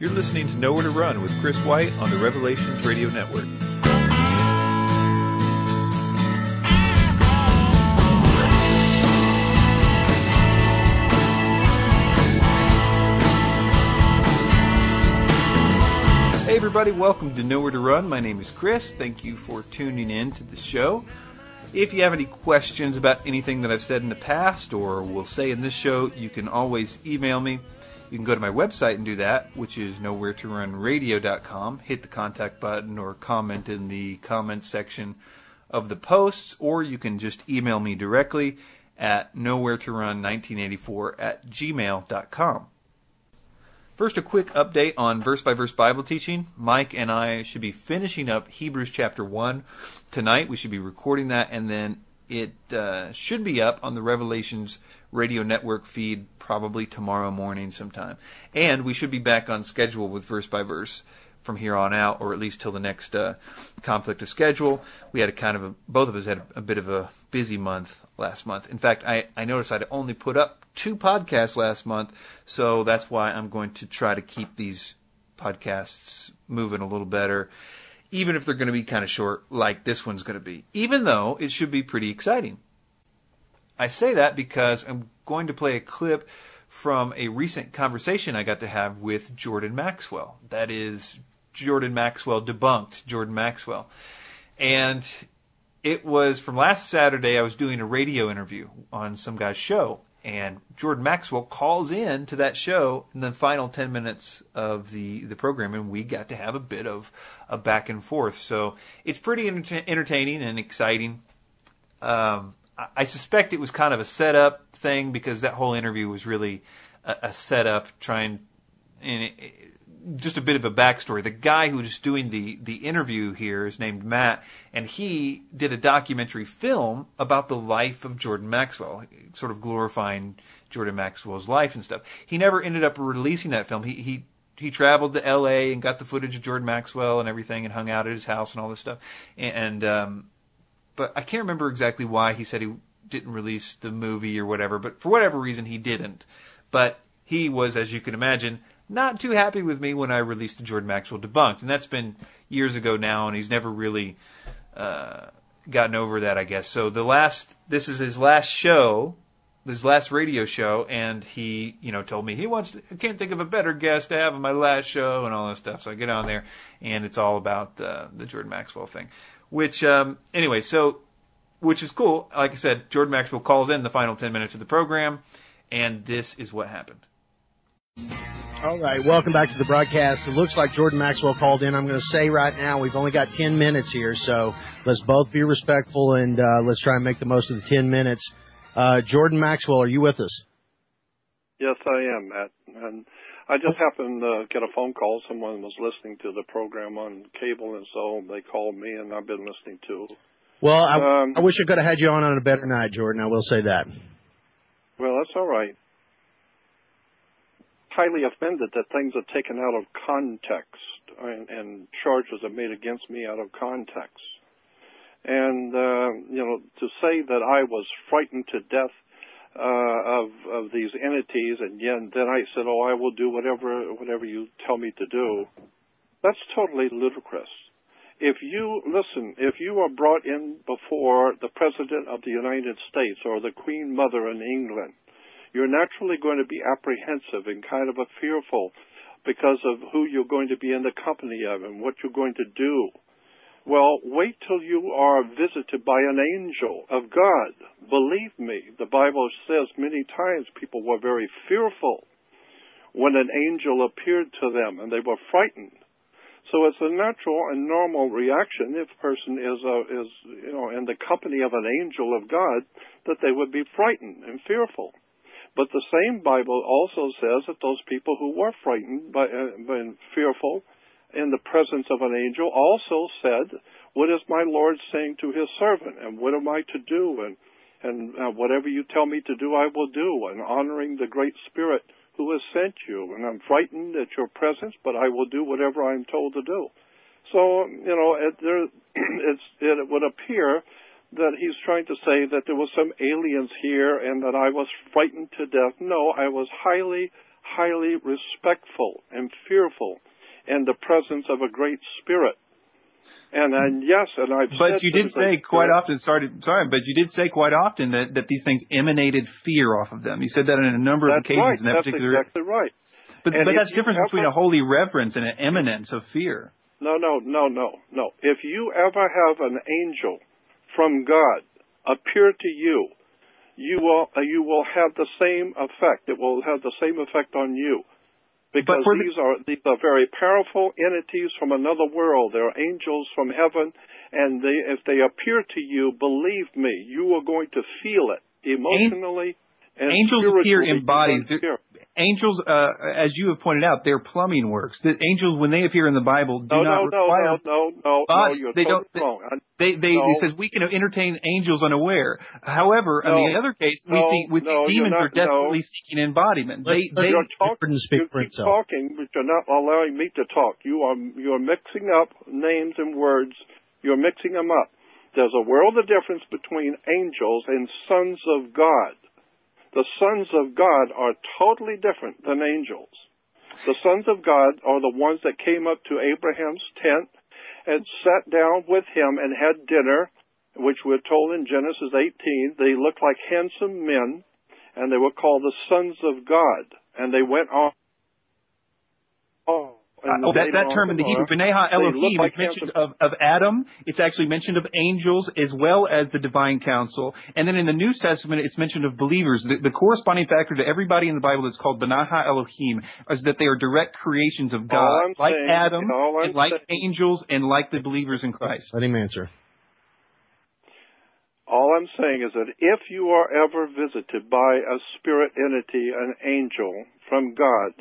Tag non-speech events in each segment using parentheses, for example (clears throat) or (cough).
You're listening to Nowhere to Run with Chris White on the Revelations Radio Network. Hey, everybody, welcome to Nowhere to Run. My name is Chris. Thank you for tuning in to the show. If you have any questions about anything that I've said in the past or will say in this show, you can always email me. You can go to my website and do that, which is nowheretorunradio.com. Hit the contact button or comment in the comment section of the posts, or you can just email me directly at nowheretorun1984 at gmail.com. First, a quick update on verse by verse Bible teaching. Mike and I should be finishing up Hebrews chapter 1 tonight. We should be recording that, and then it uh, should be up on the Revelations radio network feed probably tomorrow morning sometime. And we should be back on schedule with verse by verse from here on out, or at least till the next uh, conflict of schedule. We had a kind of a, both of us had a, a bit of a busy month last month. In fact, I, I noticed I'd only put up two podcasts last month, so that's why I'm going to try to keep these podcasts moving a little better, even if they're going to be kind of short, like this one's going to be, even though it should be pretty exciting. I say that because I'm going to play a clip from a recent conversation I got to have with Jordan Maxwell. That is Jordan Maxwell debunked Jordan Maxwell. And it was from last Saturday, I was doing a radio interview on some guy's show. And Jordan Maxwell calls in to that show in the final 10 minutes of the, the program, and we got to have a bit of a back and forth. So it's pretty enter- entertaining and exciting. Um, I, suspect it was kind of a setup thing because that whole interview was really a, a setup trying, and it, it, just a bit of a backstory. The guy who was doing the, the interview here is named Matt, and he did a documentary film about the life of Jordan Maxwell, sort of glorifying Jordan Maxwell's life and stuff. He never ended up releasing that film. He, he, he traveled to L.A. and got the footage of Jordan Maxwell and everything, and hung out at his house and all this stuff. And, um, but I can't remember exactly why he said he didn't release the movie or whatever. But for whatever reason, he didn't. But he was, as you can imagine, not too happy with me when I released the Jordan Maxwell debunked, and that's been years ago now, and he's never really uh, gotten over that, I guess. So the last, this is his last show, his last radio show, and he, you know, told me he wants. To, I can't think of a better guest to have on my last show and all that stuff. So I get on there, and it's all about uh, the Jordan Maxwell thing. Which, um, anyway, so which is cool. Like I said, Jordan Maxwell calls in the final ten minutes of the program, and this is what happened. All right, welcome back to the broadcast. It looks like Jordan Maxwell called in. I'm going to say right now we've only got 10 minutes here, so let's both be respectful and uh, let's try and make the most of the 10 minutes. Uh, Jordan Maxwell, are you with us? Yes, I am, Matt. And I just happened to get a phone call. Someone was listening to the program on cable, and so they called me, and I've been listening to. Well, I, um, I wish I could have had you on on a better night, Jordan. I will say that. Well, that's all right highly offended that things are taken out of context and, and charges are made against me out of context. And, uh, you know, to say that I was frightened to death uh, of of these entities, and then, then I said, "Oh, I will do whatever whatever you tell me to do." That's totally ludicrous. If you listen, if you are brought in before the President of the United States or the Queen Mother in England, you're naturally going to be apprehensive and kind of a fearful because of who you're going to be in the company of and what you're going to do. Well, wait till you are visited by an angel of God. Believe me, the Bible says many times people were very fearful when an angel appeared to them and they were frightened. So it's a natural and normal reaction if a person is, uh, is, you know, in the company of an angel of God that they would be frightened and fearful. But the same Bible also says that those people who were frightened by, uh, and fearful in the presence of an angel also said, "What is my Lord saying to His servant? And what am I to do? And and uh, whatever you tell me to do, I will do." And honoring the Great Spirit who has sent you. And I'm frightened at your presence, but I will do whatever I'm told to do. So you know, it, there, (clears throat) it would appear that he's trying to say that there was some aliens here and that I was frightened to death. No, I was highly, highly respectful and fearful in the presence of a great spirit. And, and yes, and I've but you did say quite spirit, often. Sorry, sorry, but you did say quite often that that these things emanated fear off of them. You said that in a number of occasions. Right. In that that's particular. exactly right. But, but that's the difference between a holy reverence and an eminence of fear. No, no, no, no, no. If you ever have an angel from God appear to you, you will you will have the same effect. It will have the same effect on you, because these the... are these are very powerful entities from another world. They're angels from heaven, and they if they appear to you, believe me, you are going to feel it emotionally. And angels appear in bodies angels, uh, as you have pointed out, they're plumbing works. The angels, when they appear in the Bible, do no, not no, require no, no, no, no, no, you're they totally don't. Wrong. They, they, no. it says we can entertain angels unaware. However, no, in the other case, we no, see we see no, demons not, are desperately seeking embodiment. They, they, you're talking, speak you for keep itself. talking, but you're not allowing me to talk. You are you are mixing up names and words. You're mixing them up. There's a world of difference between angels and sons of God. The sons of God are totally different than angels. The sons of God are the ones that came up to Abraham's tent and sat down with him and had dinner, which we're told in Genesis 18. They looked like handsome men, and they were called the sons of God. And they went on. Oh, uh, that, that term in the Hebrew, B'nai Elohim, like is mentioned of, of Adam. It's actually mentioned of angels as well as the divine council. And then in the New Testament, it's mentioned of believers. The, the corresponding factor to everybody in the Bible that's called B'nai Elohim is that they are direct creations of God, like saying, Adam, and like saying, angels, and like the believers in Christ. Let him answer. All I'm saying is that if you are ever visited by a spirit entity, an angel from God,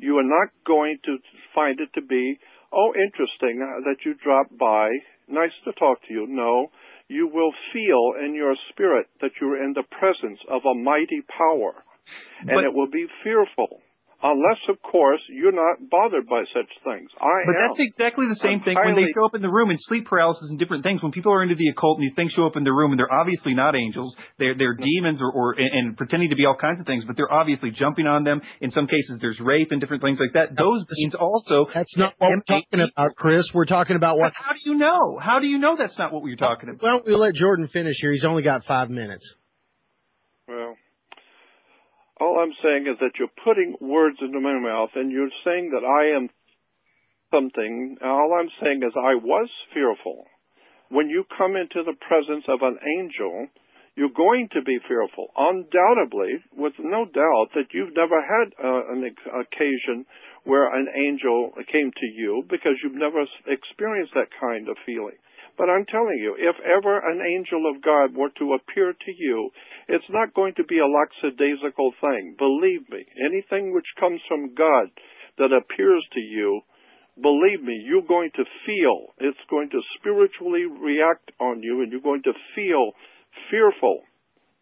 you are not going to find it to be, oh, interesting uh, that you dropped by. Nice to talk to you. No, you will feel in your spirit that you're in the presence of a mighty power. And but, it will be fearful. Unless, of course, you're not bothered by such things. I am but am. that's exactly the same I'm thing when they show up in the room in sleep paralysis and different things. When people are into the occult and these things show up in the room and they're obviously not angels, they're they're demons or, or and, and pretending to be all kinds of things, but they're obviously jumping on them. In some cases, there's rape and different things like that. Those means also. That's not what we're talking about, Chris. We're talking about what. How do you know? How do you know that's not what we're talking about? Well, we'll let Jordan finish here. He's only got five minutes. Well, all I'm saying is that you're putting words into my mouth and you're saying that I am something. All I'm saying is I was fearful. When you come into the presence of an angel, you're going to be fearful. Undoubtedly, with no doubt that you've never had uh, an occasion where an angel came to you because you've never experienced that kind of feeling. But I'm telling you, if ever an angel of God were to appear to you, it's not going to be a lackadaisical thing. Believe me, anything which comes from God that appears to you, believe me, you're going to feel, it's going to spiritually react on you and you're going to feel fearful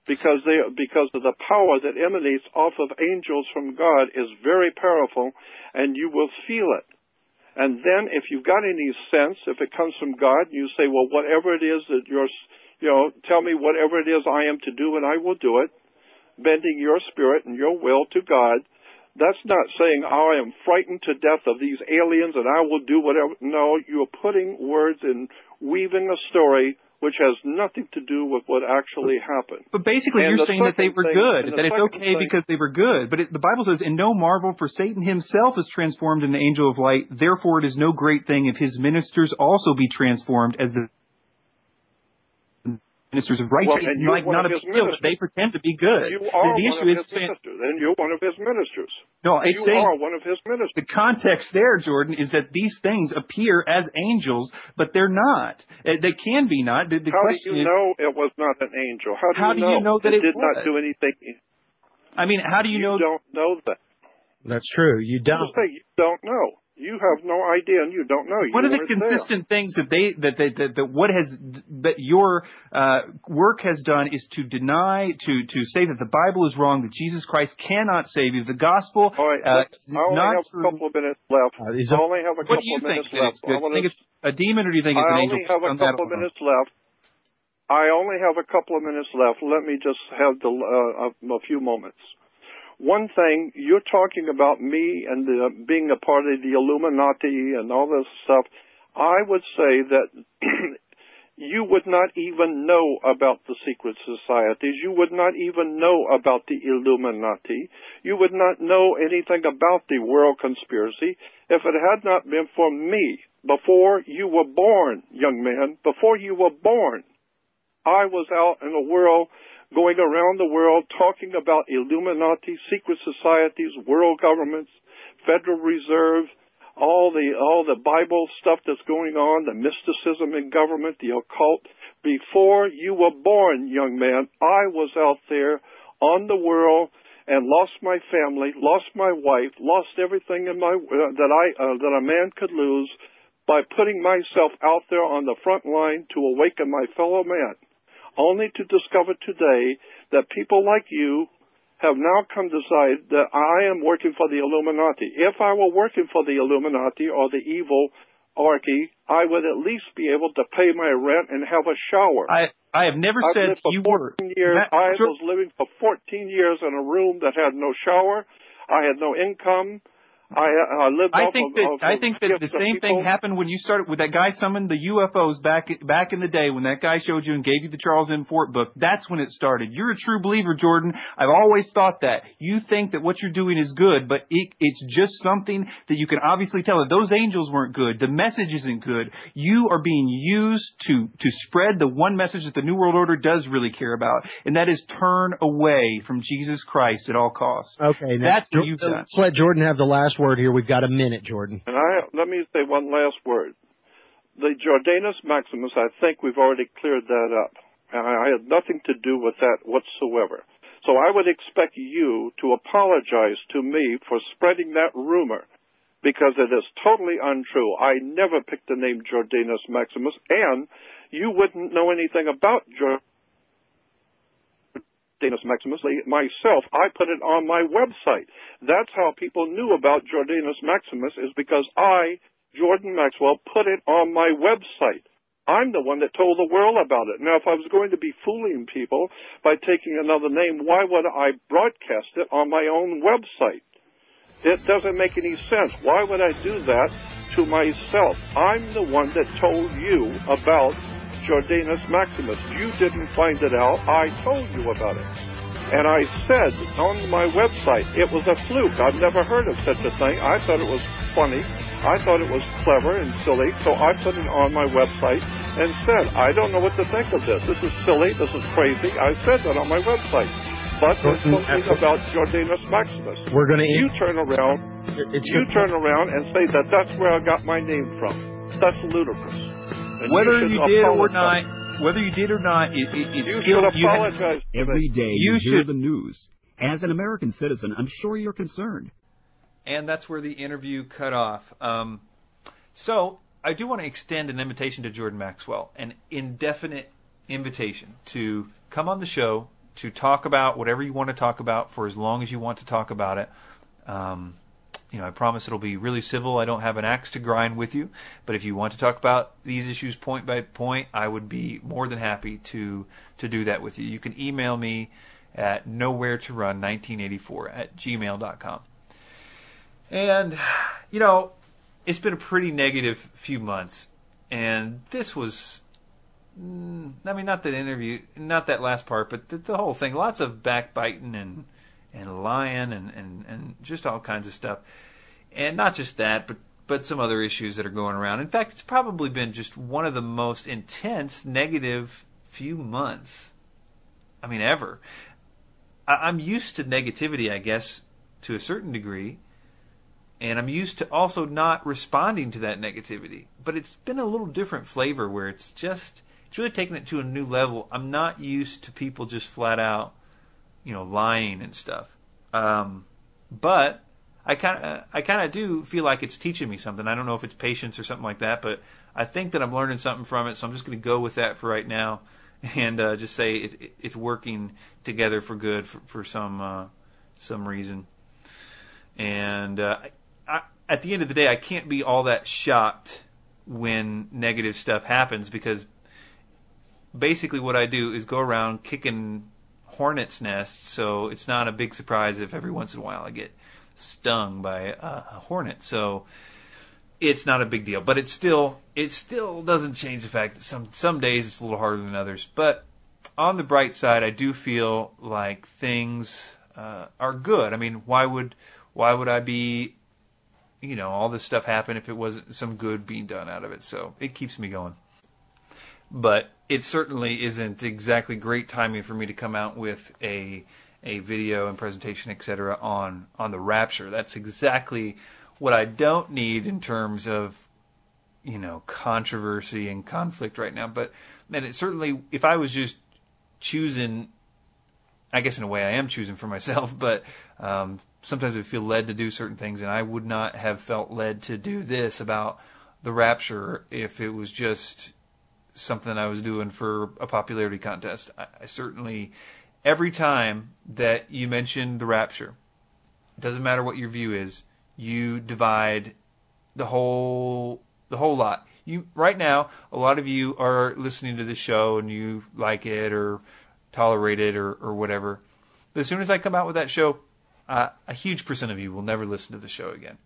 because they, because of the power that emanates off of angels from God is very powerful and you will feel it. And then if you've got any sense, if it comes from God, you say, well, whatever it is that you're, you know, tell me whatever it is I am to do and I will do it, bending your spirit and your will to God. That's not saying, oh, I am frightened to death of these aliens and I will do whatever. No, you're putting words and weaving a story which has nothing to do with what actually happened. But basically, and you're saying that they were thing, good, that it's okay thing, because they were good. But it, the Bible says, "In no marvel, for Satan himself is transformed into an angel of light. Therefore, it is no great thing if his ministers also be transformed as the ministers of righteousness, well, like not of a but they pretend to be good. You are the, the one issue of is his ministers, and you're one of his ministers. No, it's you saying are one of his ministers. the context there, Jordan, is that these things appear as angels, but they're not. Uh, They can be not. The, the How do you is, know it was not an angel? How do, How you, do know? you know that it did was? not do anything? I mean, how do you, You know? You don't know that. That's true. You don't. say you don't know. You have no idea, and you don't know. One you of the weren't consistent things that they that they that, that what has that your uh, work has done is to deny to to say that the Bible is wrong, that Jesus Christ cannot save you, the gospel. All right, uh, I only not have true. a couple of minutes left. Uh, he's I a- only have a What couple of minutes left. it's good? I Do you wanna- think it's a demon, or do you think it's I an only have a couple of minutes left. I only have a couple of minutes left. Let me just have the, uh, a, a few moments. One thing, you're talking about me and the, being a part of the Illuminati and all this stuff. I would say that (clears throat) you would not even know about the secret societies. You would not even know about the Illuminati. You would not know anything about the world conspiracy if it had not been for me before you were born, young man, before you were born. I was out in the world, going around the world talking about Illuminati, secret societies, world governments, Federal Reserve, all the all the Bible stuff that's going on, the mysticism in government, the occult. Before you were born, young man, I was out there on the world and lost my family, lost my wife, lost everything in my uh, that I uh, that a man could lose by putting myself out there on the front line to awaken my fellow man, only to discover today that people like you have now come to decide that I am working for the Illuminati. If I were working for the Illuminati or the evil archy, I would at least be able to pay my rent and have a shower. I I have never I've said you were. years. Matt, I sure. was living for 14 years in a room that had no shower. I had no income. I, I lived I off think of, that of, I think that the same people. thing happened when you started with that guy summoned the UFOs back back in the day when that guy showed you and gave you the Charles M. Fort book. That's when it started. You're a true believer, Jordan. I've always thought that. You think that what you're doing is good, but it, it's just something that you can obviously tell that those angels weren't good. The message isn't good. You are being used to to spread the one message that the New World Order does really care about, and that is turn away from Jesus Christ at all costs. Okay, now, That's what you've done. let Jordan have the last word here. We've got a minute, Jordan. And I let me say one last word. The Jordanus Maximus, I think we've already cleared that up. I had nothing to do with that whatsoever. So I would expect you to apologize to me for spreading that rumor because it is totally untrue. I never picked the name Jordanus Maximus and you wouldn't know anything about Jordanus Jordanus Maximus myself. I put it on my website. That's how people knew about Jordanus Maximus is because I, Jordan Maxwell, put it on my website. I'm the one that told the world about it. Now, if I was going to be fooling people by taking another name, why would I broadcast it on my own website? It doesn't make any sense. Why would I do that to myself? I'm the one that told you about Jordanus Maximus. You didn't find it out. I told you about it. And I said on my website, it was a fluke. I've never heard of such a thing. I thought it was funny. I thought it was clever and silly. So I put it on my website and said, I don't know what to think of this. This is silly. This is crazy. I said that on my website. But there's something about Jordanus Maximus. We're going to You turn around It's you turn around and say that that's where I got my name from. That's ludicrous. And whether should you, did or not, whether you did or not, it, it, it's you still should you have- apologize to Every me. day You you, hear the news. As an American citizen, I'm sure you're concerned. and that's where the interview cut off. Um, so I do want to extend an invitation to Jordan Maxwell, an indefinite invitation to come on the show to talk about whatever you want to talk about for as long as you want to talk about it. Um, you know, I promise it'll be really civil. I don't have an axe to grind with you, but if you want to talk about these issues point by point, I would be more than happy to to do that with you. You can email me at nowhere to run 1984 at gmail.com. And, you know, it's been a pretty negative few months. And this was, mm, I mean, not that interview, not that last part, but the, the whole thing. Lots of backbiting and, and lying and, and, and just all kinds of stuff. And not just that, but, but some other issues that are going around. In fact, it's probably been just one of the most intense negative few months. I mean, ever. I, I'm used to negativity, I guess, to a certain degree and I'm used to also not responding to that negativity. But it's been a little different flavor where it's just it's really taken it to a new level. I'm not used to people just flat out, you know, lying and stuff. Um, but I kind of I kind of do feel like it's teaching me something. I don't know if it's patience or something like that, but I think that I'm learning something from it. So I'm just going to go with that for right now, and uh, just say it, it, it's working together for good for, for some uh, some reason. And uh, I, at the end of the day, I can't be all that shocked when negative stuff happens because basically what I do is go around kicking hornet's nest, so it's not a big surprise if every once in a while I get stung by a, a hornet. So it's not a big deal, but it still it still doesn't change the fact that some some days it's a little harder than others. But on the bright side, I do feel like things uh, are good. I mean, why would why would I be you know all this stuff happen if it wasn't some good being done out of it? So it keeps me going. But it certainly isn't exactly great timing for me to come out with a a video and presentation, etc. on on the rapture. That's exactly what I don't need in terms of you know controversy and conflict right now. But man, it certainly if I was just choosing, I guess in a way I am choosing for myself, (laughs) but um, sometimes I feel led to do certain things, and I would not have felt led to do this about the rapture if it was just something I was doing for a popularity contest. I, I certainly every time that you mention the rapture, doesn't matter what your view is, you divide the whole the whole lot. You right now, a lot of you are listening to this show and you like it or tolerate it or, or whatever. But as soon as I come out with that show, uh, a huge percent of you will never listen to the show again.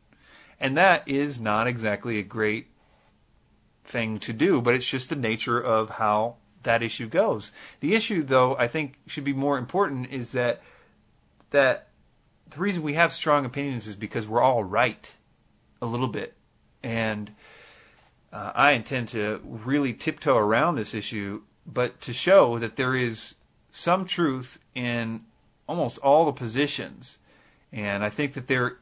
And that is not exactly a great thing to do, but it's just the nature of how that issue goes. The issue, though, I think should be more important is that that the reason we have strong opinions is because we're all right a little bit. And uh, I intend to really tiptoe around this issue, but to show that there is some truth in almost all the positions. And I think that there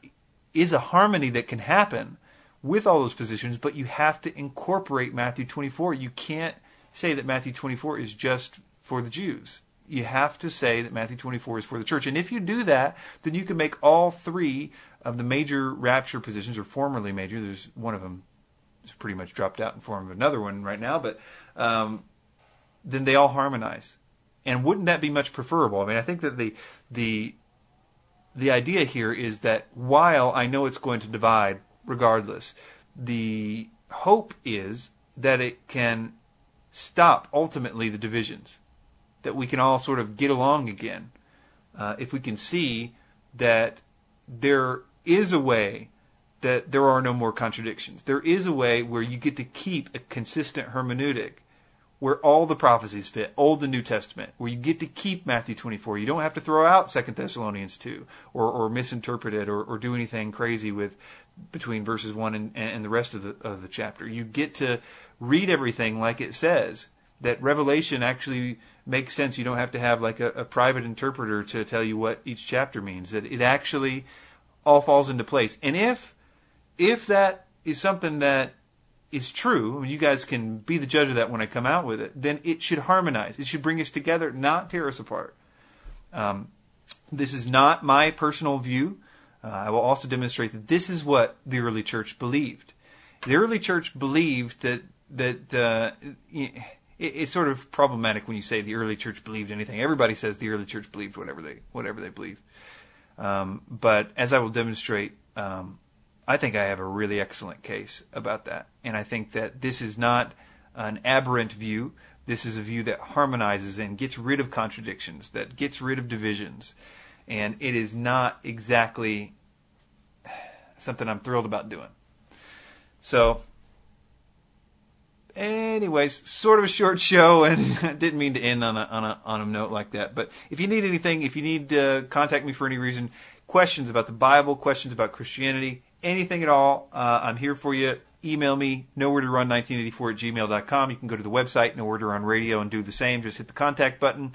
is a harmony that can happen with all those positions, but you have to incorporate Matthew 24. You can't say that Matthew 24 is just for the Jews you have to say that Matthew 24 is for the church. And if you do that, then you can make all three of the major rapture positions, or formerly major, there's one of them is pretty much dropped out in form of another one right now, but um, then they all harmonize. And wouldn't that be much preferable? I mean, I think that the the the idea here is that while I know it's going to divide regardless, the hope is that it can stop ultimately the divisions that we can all sort of get along again. Uh, if we can see that there is a way that there are no more contradictions. There is a way where you get to keep a consistent hermeneutic where all the prophecies fit, Old and New Testament, where you get to keep Matthew 24. You don't have to throw out Second Thessalonians 2 or, or misinterpret it or, or do anything crazy with between verses 1 and, and the rest of the, of the chapter. You get to read everything like it says. That Revelation actually makes sense. You don't have to have like a, a private interpreter to tell you what each chapter means. That it actually all falls into place. And if if that is something that is true, you guys can be the judge of that when I come out with it, then it should harmonize. It should bring us together, not tear us apart. Um, this is not my personal view. Uh, I will also demonstrate that this is what the early church believed. The early church believed that that uh, it, it's sort of problematic when you say the early church believed anything. Everybody says the early church believed whatever they whatever they believe. Um, but as I will demonstrate, um, I think I have a really excellent case about that, and I think that this is not an aberrant view. This is a view that harmonizes and gets rid of contradictions, that gets rid of divisions, and it is not exactly something I'm thrilled about doing. So anyways, sort of a short show, (laughs) and I didn't mean to end on a on a on a note like that. But if you need anything, if you need to contact me for any reason, questions about the Bible, questions about Christianity, anything at all, uh, I'm here for you. Email me, nowhere to run 1984 at gmail.com. You can go to the website, nowhere to run radio, and do the same. Just hit the contact button.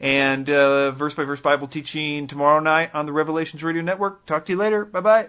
And uh, verse by verse Bible teaching tomorrow night on the Revelations Radio Network. Talk to you later. Bye bye.